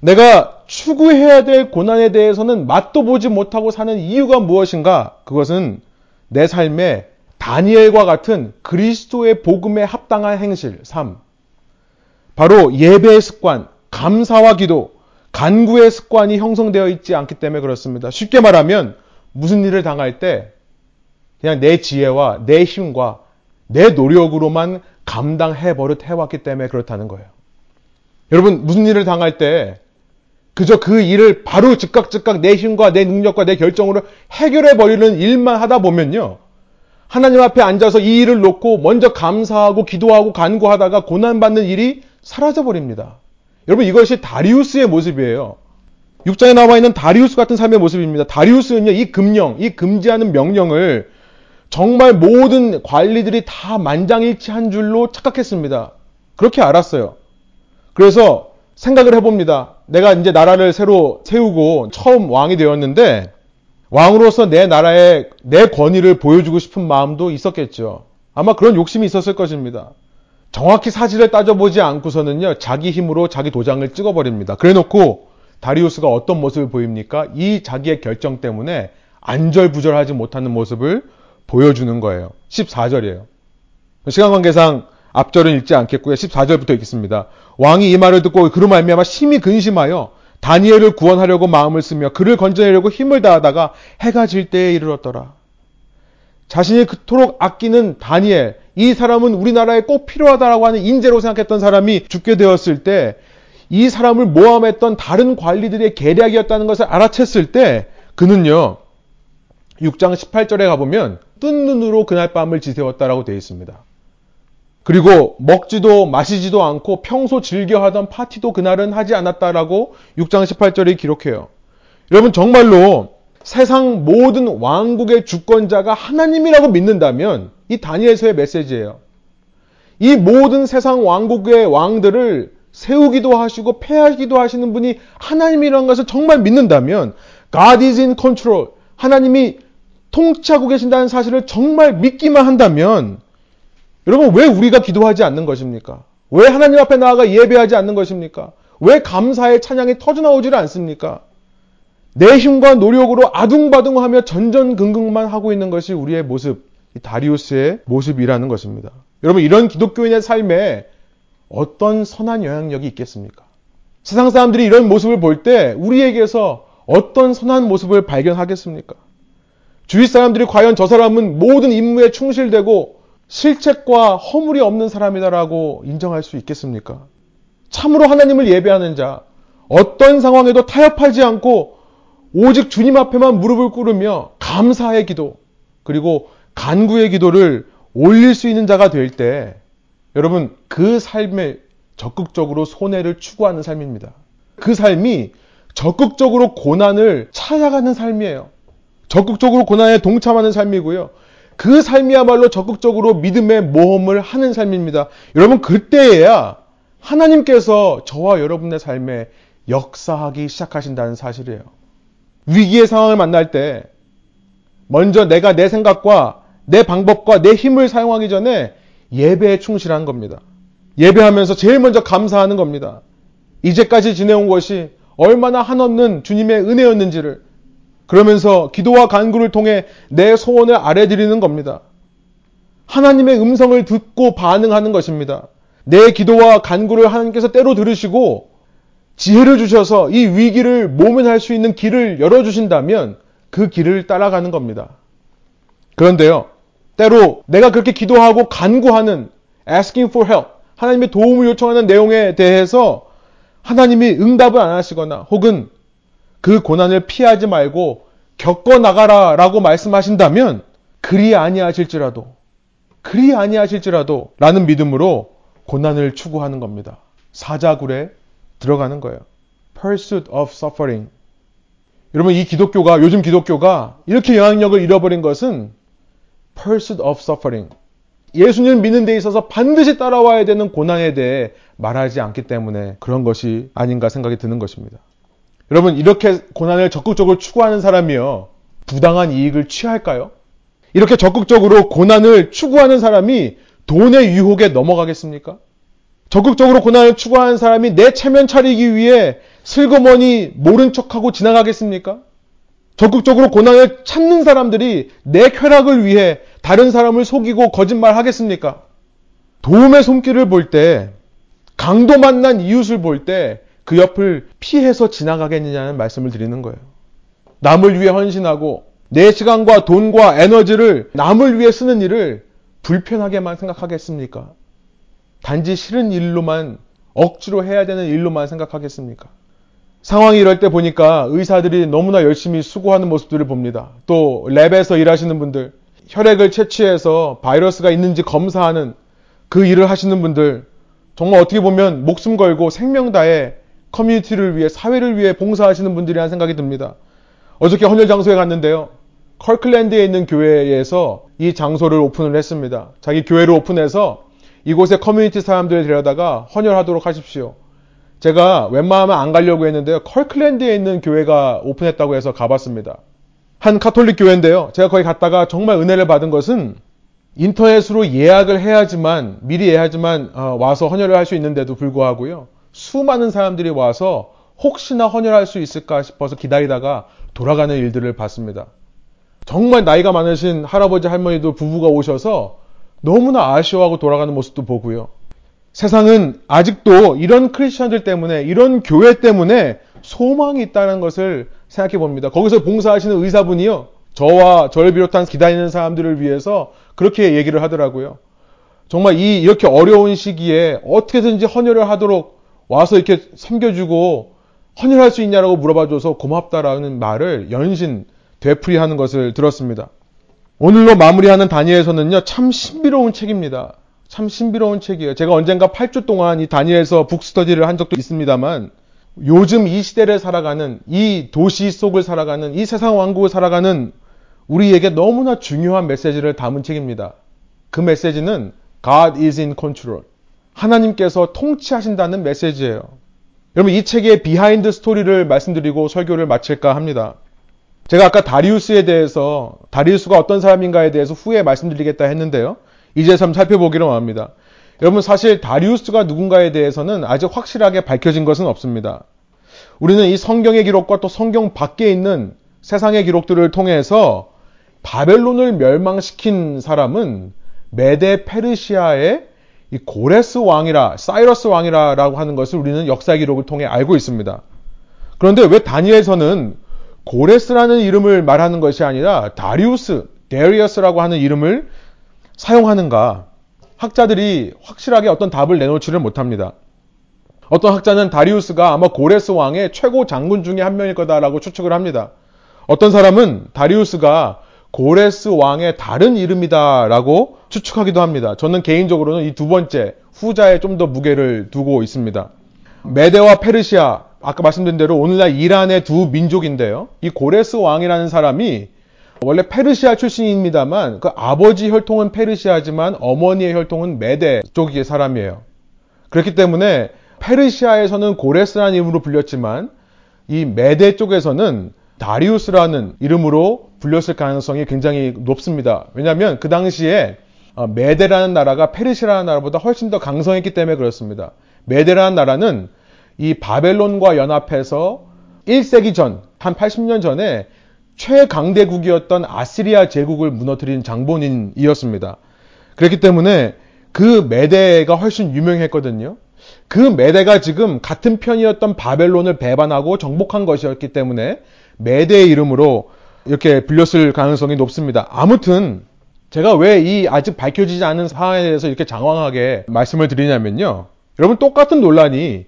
내가 추구해야 될 고난에 대해서는 맛도 보지 못하고 사는 이유가 무엇인가? 그것은 내 삶에 다니엘과 같은 그리스도의 복음에 합당한 행실 3. 바로 예배의 습관, 감사와 기도, 간구의 습관이 형성되어 있지 않기 때문에 그렇습니다. 쉽게 말하면 무슨 일을 당할 때 그냥 내 지혜와 내 힘과 내 노력으로만 감당해 버릇 해왔기 때문에 그렇다는 거예요. 여러분 무슨 일을 당할 때 그저 그 일을 바로 즉각 즉각 내 힘과 내 능력과 내 결정으로 해결해 버리는 일만 하다 보면요. 하나님 앞에 앉아서 이 일을 놓고 먼저 감사하고 기도하고 간구하다가 고난받는 일이 사라져 버립니다. 여러분 이것이 다리우스의 모습이에요. 6장에 나와 있는 다리우스 같은 삶의 모습입니다. 다리우스는요, 이 금령, 이 금지하는 명령을 정말 모든 관리들이 다 만장일치한 줄로 착각했습니다. 그렇게 알았어요. 그래서 생각을 해봅니다. 내가 이제 나라를 새로 세우고 처음 왕이 되었는데 왕으로서 내 나라에 내 권위를 보여주고 싶은 마음도 있었겠죠. 아마 그런 욕심이 있었을 것입니다. 정확히 사실을 따져보지 않고서는요, 자기 힘으로 자기 도장을 찍어버립니다. 그래 놓고 다리우스가 어떤 모습을 보입니까? 이 자기의 결정 때문에 안절부절하지 못하는 모습을 보여주는 거예요. 14절이에요. 시간 관계상 앞절은 읽지 않겠고요. 14절부터 읽겠습니다. 왕이 이 말을 듣고 그로 말미암아 심히 근심하여 다니엘을 구원하려고 마음을 쓰며 그를 건져내려고 힘을 다하다가 해가 질 때에 이르렀더라. 자신이 그토록 아끼는 다니엘, 이 사람은 우리나라에 꼭 필요하다라고 하는 인재로 생각했던 사람이 죽게 되었을 때 이 사람을 모함했던 다른 관리들의 계략이었다는 것을 알아챘을 때 그는요 6장 18절에 가보면 뜬 눈으로 그날 밤을 지새웠다라고 되어 있습니다. 그리고 먹지도 마시지도 않고 평소 즐겨 하던 파티도 그날은 하지 않았다라고 6장 18절에 기록해요. 여러분 정말로 세상 모든 왕국의 주권자가 하나님이라고 믿는다면 이 다니엘서의 메시지예요. 이 모든 세상 왕국의 왕들을 세우기도 하시고 패하기도 하시는 분이 하나님이라는 것을 정말 믿는다면 God is in control. 하나님이 통치하고 계신다는 사실을 정말 믿기만 한다면 여러분 왜 우리가 기도하지 않는 것입니까? 왜 하나님 앞에 나아가 예배하지 않는 것입니까? 왜 감사의 찬양이 터져나오지를 않습니까? 내 힘과 노력으로 아둥바둥하며 전전긍긍만 하고 있는 것이 우리의 모습, 다리우스의 모습이라는 것입니다. 여러분 이런 기독교인의 삶에 어떤 선한 영향력이 있겠습니까? 세상 사람들이 이런 모습을 볼 때 우리에게서 어떤 선한 모습을 발견하겠습니까? 주위 사람들이 과연 저 사람은 모든 임무에 충실되고 실책과 허물이 없는 사람이다라고 인정할 수 있겠습니까? 참으로 하나님을 예배하는 자, 어떤 상황에도 타협하지 않고 오직 주님 앞에만 무릎을 꿇으며 감사의 기도, 그리고 간구의 기도를 올릴 수 있는 자가 될 때, 여러분, 그 삶에 적극적으로 손해를 추구하는 삶입니다. 그 삶이 적극적으로 고난을 찾아가는 삶이에요. 적극적으로 고난에 동참하는 삶이고요. 그 삶이야말로 적극적으로 믿음의 모험을 하는 삶입니다. 여러분, 그때에야 하나님께서 저와 여러분의 삶에 역사하기 시작하신다는 사실이에요. 위기의 상황을 만날 때, 먼저 내가 내 생각과 내 방법과 내 힘을 사용하기 전에 예배에 충실한 겁니다. 예배하면서 제일 먼저 감사하는 겁니다. 이제까지 지내온 것이 얼마나 한없는 주님의 은혜였는지를 그러면서 기도와 간구를 통해 내 소원을 아래드리는 겁니다. 하나님의 음성을 듣고 반응하는 것입니다. 내 기도와 간구를 하나님께서 때로 들으시고 지혜를 주셔서 이 위기를 모면할 수 있는 길을 열어주신다면 그 길을 따라가는 겁니다. 그런데요, 때로 내가 그렇게 기도하고 간구하는 asking for help, 하나님의 도움을 요청하는 내용에 대해서 하나님이 응답을 안 하시거나 혹은 그 고난을 피하지 말고 겪어 나가라 라고 말씀하신다면 그리 아니하실지라도 그리 아니하실지라도 라는 믿음으로 고난을 추구하는 겁니다. 사자굴에 들어가는 거예요. Pursuit of suffering. 여러분 이 기독교가 요즘 기독교가 이렇게 영향력을 잃어버린 것은 Pursuit of suffering. 예수님을 믿는 데 있어서 반드시 따라와야 되는 고난에 대해 말하지 않기 때문에 그런 것이 아닌가 생각이 드는 것입니다. 여러분, 이렇게 고난을 적극적으로 추구하는 사람이요. 부당한 이익을 취할까요? 이렇게 적극적으로 고난을 추구하는 사람이 돈의 유혹에 넘어가겠습니까? 적극적으로 고난을 추구하는 사람이 내 체면 차리기 위해 슬그머니 모른 척하고 지나가겠습니까? 적극적으로 고난을 참는 사람들이 내 쾌락을 위해 다른 사람을 속이고 거짓말 하겠습니까? 도움의 손길을 볼 때, 강도 만난 이웃을 볼 때, 그 옆을 피해서 지나가겠느냐는 말씀을 드리는 거예요. 남을 위해 헌신하고, 내 시간과 돈과 에너지를 남을 위해 쓰는 일을 불편하게만 생각하겠습니까? 단지 싫은 일로만, 억지로 해야 되는 일로만 생각하겠습니까? 상황이 이럴 때 보니까 의사들이 너무나 열심히 수고하는 모습들을 봅니다. 또 랩에서 일하시는 분들, 혈액을 채취해서 바이러스가 있는지 검사하는 그 일을 하시는 분들 정말 어떻게 보면 목숨 걸고 생명 다해 커뮤니티를 위해 사회를 위해 봉사하시는 분들이라는 생각이 듭니다. 어저께 헌혈 장소에 갔는데요. 커클랜드에 있는 교회에서 이 장소를 오픈을 했습니다. 자기 교회를 오픈해서 이곳에 커뮤니티 사람들을 데려다가 헌혈하도록 하십시오. 제가 웬만하면 안 가려고 했는데요. 커클랜드에 있는 교회가 오픈했다고 해서 가봤습니다. 한 카톨릭 교회인데요. 제가 거기 갔다가 정말 은혜를 받은 것은 인터넷으로 예약을 해야지만 미리 예약하지만 어, 와서 헌혈을 할 수 있는데도 불구하고요. 수많은 사람들이 와서 혹시나 헌혈할 수 있을까 싶어서 기다리다가 돌아가는 일들을 봤습니다. 정말 나이가 많으신 할아버지 할머니도 부부가 오셔서 너무나 아쉬워하고 돌아가는 모습도 보고요. 세상은 아직도 이런 크리스천들 때문에 이런 교회 때문에 소망이 있다는 것을 생각해 봅니다. 거기서 봉사하시는 의사분이요. 저와 저를 비롯한 기다리는 사람들을 위해서 그렇게 얘기를 하더라고요. 정말 이 이렇게 어려운 시기에 어떻게든지 헌혈을 하도록 와서 이렇게 섬겨주고 헌혈할 수 있냐라고 물어봐줘서 고맙다라는 말을 연신 되풀이하는 것을 들었습니다. 오늘로 마무리하는 다니엘서는요 참 신비로운 책입니다. 참 신비로운 책이에요. 제가 언젠가 8주 동안 이 다니엘서 북스터디를 한 적도 있습니다만 요즘 이 시대를 살아가는 이 도시 속을 살아가는 이 세상 왕국을 살아가는 우리에게 너무나 중요한 메시지를 담은 책입니다. 그 메시지는 God is in control. 하나님께서 통치하신다는 메시지예요. 여러분 이 책의 비하인드 스토리를 말씀드리고 설교를 마칠까 합니다. 제가 아까 다리우스에 대해서 다리우스가 어떤 사람인가에 대해서 후에 말씀드리겠다 했는데요. 이제 좀 살펴보기로 합니다. 여러분 사실 다리우스가 누군가에 대해서는 아직 확실하게 밝혀진 것은 없습니다. 우리는 이 성경의 기록과 또 성경 밖에 있는 세상의 기록들을 통해서 바벨론을 멸망시킨 사람은 메데 페르시아의 이 고레스 왕이라 사이러스 왕이라라고 하는 것을 우리는 역사 기록을 통해 알고 있습니다. 그런데 왜 다니엘서는 고레스라는 이름을 말하는 것이 아니라 다리우스, 데리어스라고 하는 이름을 사용하는가? 학자들이 확실하게 어떤 답을 내놓지를 못합니다. 어떤 학자는 다리우스가 아마 고레스 왕의 최고 장군 중에 한 명일 거다라고 추측을 합니다. 어떤 사람은 다리우스가 고레스 왕의 다른 이름이다라고 추측하기도 합니다. 저는 개인적으로는 이 두 번째 후자에 좀 더 무게를 두고 있습니다. 메데와 페르시아 아까 말씀드린 대로 오늘날 이란의 두 민족인데요. 이 고레스 왕이라는 사람이 원래 페르시아 출신입니다만 그 아버지 혈통은 페르시아지만 어머니의 혈통은 메데 쪽의 사람이에요. 그렇기 때문에 페르시아에서는 고레스라는 이름으로 불렸지만 이 메데 쪽에서는 다리우스라는 이름으로 불렸을 가능성이 굉장히 높습니다. 왜냐하면 그 당시에 어, 메데라는 나라가 페르시아라는 나라보다 훨씬 더 강성했기 때문에 그렇습니다. 메데라는 나라는 이 바벨론과 연합해서 1세기 전, 한 80년 전에 최강대국이었던 아시리아 제국을 무너뜨린 장본인이었습니다. 그렇기 때문에 그 메데가 훨씬 유명했거든요. 그 메데가 지금 같은 편이었던 바벨론을 배반하고 정복한 것이었기 때문에 메데의 이름으로 이렇게 불렸을 가능성이 높습니다. 아무튼 제가 왜 이 아직 밝혀지지 않은 사안에 대해서 이렇게 장황하게 말씀을 드리냐면요. 여러분 똑같은 논란이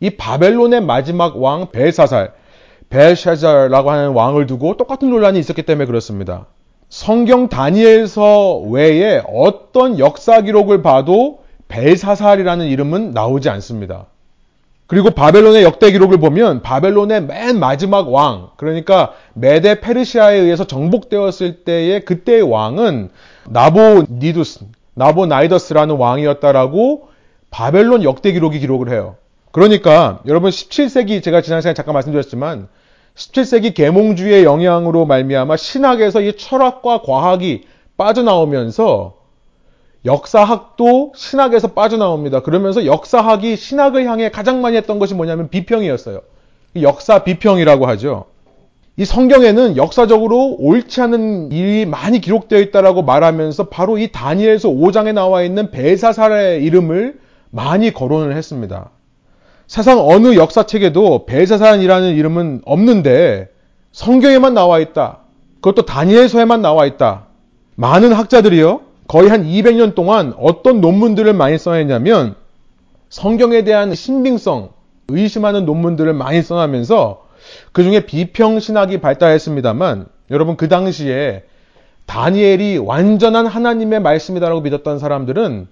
이 바벨론의 마지막 왕 벨사살, 벨샤자라고 하는 왕을 두고 똑같은 논란이 있었기 때문에 그렇습니다. 성경 다니엘서 외에 어떤 역사 기록을 봐도 벨사살이라는 이름은 나오지 않습니다. 그리고 바벨론의 역대 기록을 보면 바벨론의 맨 마지막 왕, 그러니까 메데 페르시아에 의해서 정복되었을 때의 그때의 왕은 나보 니두스, 나보 나이더스라는 왕이었다라고 바벨론 역대 기록이 기록을 해요. 그러니까 여러분 17세기 제가 지난 시간에 잠깐 말씀드렸지만 17세기 계몽주의의 영향으로 말미암아 신학에서 이 철학과 과학이 빠져나오면서 역사학도 신학에서 빠져나옵니다. 그러면서 역사학이 신학을 향해 가장 많이 했던 것이 뭐냐면 비평이었어요. 역사 비평이라고 하죠. 이 성경에는 역사적으로 옳지 않은 일이 많이 기록되어 있다라고 말하면서 바로 이 다니엘서 5장에 나와 있는 벨사살의 이름을 많이 거론을 했습니다. 세상 어느 역사책에도 벨사살이라는 이름은 없는데 성경에만 나와 있다. 그것도 다니엘서에만 나와 있다. 많은 학자들이요. 거의 한 200년 동안 어떤 논문들을 많이 써냈냐면 성경에 대한 신빙성, 의심하는 논문들을 많이 써나면서 그 중에 비평 신학이 발달했습니다만 여러분 그 당시에 다니엘이 완전한 하나님의 말씀이다라고 믿었던 사람들은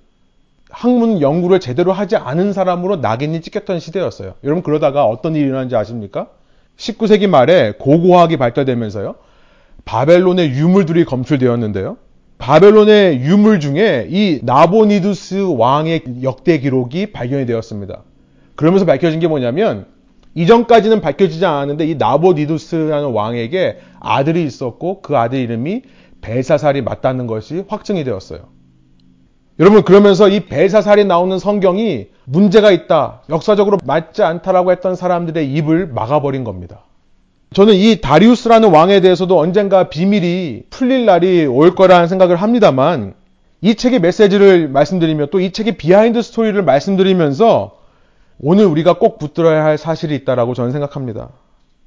학문 연구를 제대로 하지 않은 사람으로 낙인이 찍혔던 시대였어요. 여러분 그러다가 어떤 일이 일어난지 아십니까? 19세기 말에 고고학이 발달되면서요. 바벨론의 유물들이 검출되었는데요. 바벨론의 유물 중에 이 나보니두스 왕의 역대 기록이 발견이 되었습니다. 그러면서 밝혀진 게 뭐냐면 이전까지는 밝혀지지 않았는데 이 나보니두스라는 왕에게 아들이 있었고 그 아들 이름이 벨사살이 맞다는 것이 확증이 되었어요. 여러분 그러면서 이 벨사살이 나오는 성경이 문제가 있다, 역사적으로 맞지 않다라고 했던 사람들의 입을 막아버린 겁니다. 저는 이 다리우스라는 왕에 대해서도 언젠가 비밀이 풀릴 날이 올 거라는 생각을 합니다만 이 책의 메시지를 말씀드리며 또 이 책의 비하인드 스토리를 말씀드리면서 오늘 우리가 꼭 붙들어야 할 사실이 있다라고 저는 생각합니다.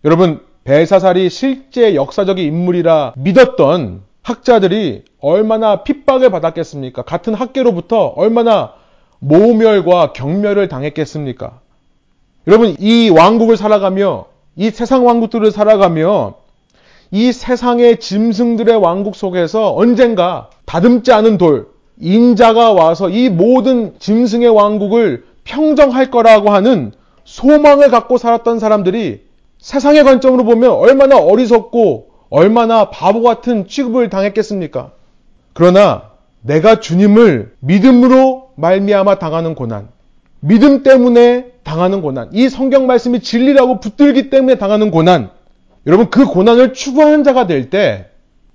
여러분 벨사살이 실제 역사적인 인물이라 믿었던 학자들이 얼마나 핍박을 받았겠습니까? 같은 학계로부터 얼마나 모멸과 경멸을 당했겠습니까? 여러분 이 왕국을 살아가며 이 세상 왕국들을 살아가며 이 세상의 짐승들의 왕국 속에서 언젠가 다듬지 않은 돌, 인자가 와서 이 모든 짐승의 왕국을 평정할 거라고 하는 소망을 갖고 살았던 사람들이 세상의 관점으로 보면 얼마나 어리석고 얼마나 바보 같은 취급을 당했겠습니까? 그러나 내가 주님을 믿음으로 말미암아 당하는 고난, 믿음 때문에 당하는 고난, 이 성경 말씀이 진리라고 붙들기 때문에 당하는 고난, 여러분 그 고난을 추구하는 자가 될 때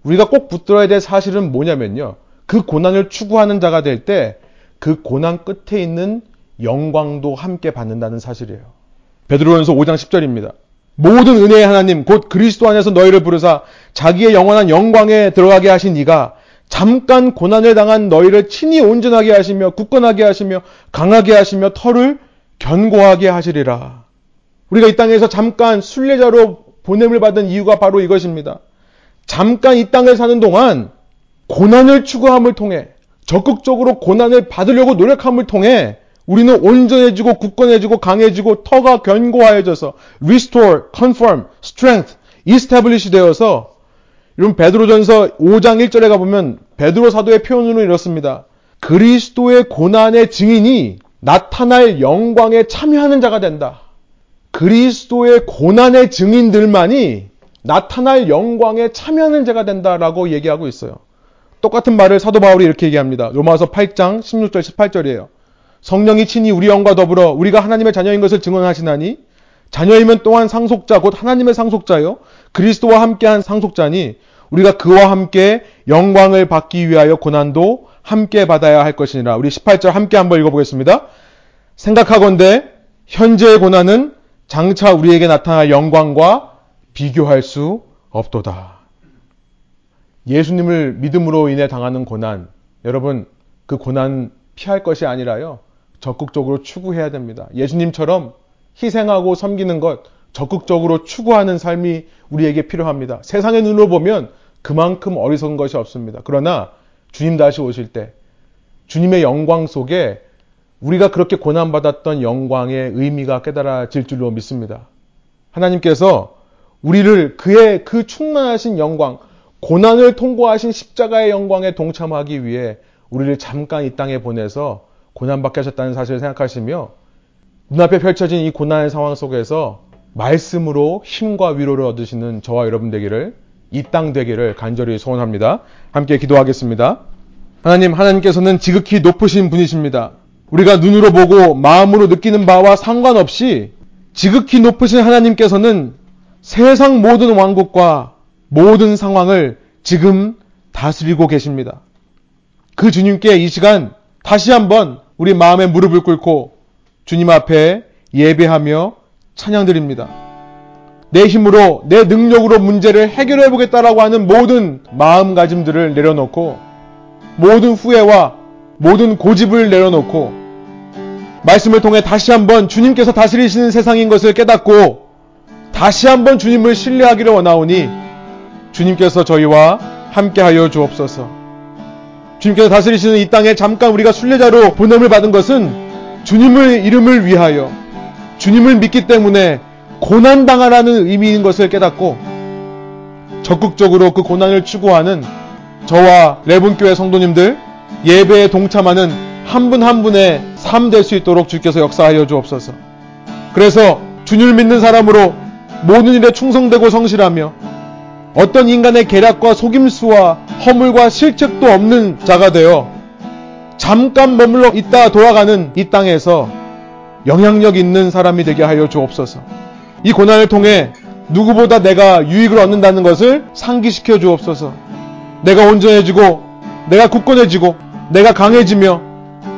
우리가 꼭 붙들어야 될 사실은 뭐냐면요. 그 고난을 추구하는 자가 될 때 그 고난 끝에 있는 영광도 함께 받는다는 사실이에요. 베드로전서 5장 10절입니다. 모든 은혜의 하나님 곧 그리스도 안에서 너희를 부르사 자기의 영원한 영광에 들어가게 하신 이가 잠깐 고난을 당한 너희를 친히 온전하게 하시며 굳건하게 하시며 강하게 하시며 털을 견고하게 하시리라. 우리가 이 땅에서 잠깐 순례자로 보냄을 받은 이유가 바로 이것입니다. 잠깐 이 땅을 사는 동안 고난을 추구함을 통해 적극적으로 고난을 받으려고 노력함을 통해 우리는 온전해지고 굳건해지고 강해지고 터가 견고해져서 restore, confirm, strength, establish 되어서 여러분 베드로전서 5장 1절에 가보면 베드로 사도의 표현으로 이렇습니다. 그리스도의 고난의 증인이 나타날 영광에 참여하는 자가 된다. 그리스도의 고난의 증인들만이 나타날 영광에 참여하는 자가 된다라고 얘기하고 있어요. 똑같은 말을 사도 바울이 이렇게 얘기합니다. 로마서 8장 16절 18절이에요. 성령이 친히 우리 영과 더불어 우리가 하나님의 자녀인 것을 증언하시나니 자녀이면 또한 상속자 곧 하나님의 상속자요 그리스도와 함께한 상속자니 우리가 그와 함께 영광을 받기 위하여 고난도 함께 받아야 할 것이니라. 우리 18절 함께 한번 읽어보겠습니다. 생각하건대 현재의 고난은 장차 우리에게 나타날 영광과 비교할 수 없도다. 예수님을 믿음으로 인해 당하는 고난, 여러분 그 고난 피할 것이 아니라요. 적극적으로 추구해야 됩니다. 예수님처럼 희생하고 섬기는 것 적극적으로 추구하는 삶이 우리에게 필요합니다. 세상의 눈으로 보면 그만큼 어리석은 것이 없습니다. 그러나 주님 다시 오실 때 주님의 영광 속에 우리가 그렇게 고난받았던 영광의 의미가 깨달아질 줄로 믿습니다. 하나님께서 우리를 그의 그 충만하신 영광, 고난을 통과하신 십자가의 영광에 동참하기 위해 우리를 잠깐 이 땅에 보내서 고난받게 하셨다는 사실을 생각하시며 눈앞에 펼쳐진 이 고난의 상황 속에서 말씀으로 힘과 위로를 얻으시는 저와 여러분 되기를 이 땅 되기를 간절히 소원합니다. 함께 기도하겠습니다. 하나님, 하나님께서는 지극히 높으신 분이십니다. 우리가 눈으로 보고 마음으로 느끼는 바와 상관없이 지극히 높으신 하나님께서는 세상 모든 왕국과 모든 상황을 지금 다스리고 계십니다. 그 주님께 이 시간 다시 한번 우리 마음의 무릎을 꿇고 주님 앞에 예배하며 찬양드립니다. 내 힘으로, 내 능력으로 문제를 해결해 보겠다라고 하는 모든 마음가짐들을 내려놓고, 모든 후회와 모든 고집을 내려놓고, 말씀을 통해 다시 한번 주님께서 다스리시는 세상인 것을 깨닫고, 다시 한번 주님을 신뢰하기를 원하오니, 주님께서 저희와 함께하여 주옵소서. 주님께서 다스리시는 이 땅에 잠깐 우리가 순례자로 보냄을 받은 것은 주님의 이름을 위하여 주님을 믿기 때문에 고난 당하라는 의미인 것을 깨닫고 적극적으로 그 고난을 추구하는 저와 레분교회 성도님들 예배에 동참하는 한분한 분의 삶 될 수 있도록 주께서 역사하여 주옵소서. 그래서 주님을 믿는 사람으로 모든 일에 충성되고 성실하며 어떤 인간의 계략과 속임수와 허물과 실책도 없는 자가 되어 잠깐 머물러 있다 돌아가는 이 땅에서 영향력 있는 사람이 되게 하여 주옵소서. 이 고난을 통해 누구보다 내가 유익을 얻는다는 것을 상기시켜 주옵소서. 내가 온전해지고, 내가 굳건해지고, 내가 강해지며,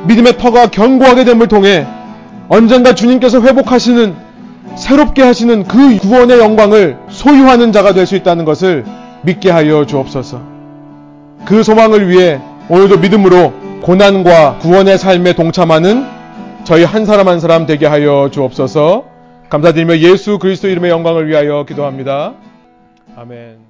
믿음의 터가 견고하게 됨을 통해 언젠가 주님께서 회복하시는, 새롭게 하시는 그 구원의 영광을 소유하는 자가 될 수 있다는 것을 믿게 하여 주옵소서. 그 소망을 위해 오늘도 믿음으로 고난과 구원의 삶에 동참하는 저희 한 사람 한 사람 되게 하여 주옵소서. 감사드리며 예수 그리스도 이름의 영광을 위하여 기도합니다. 아멘.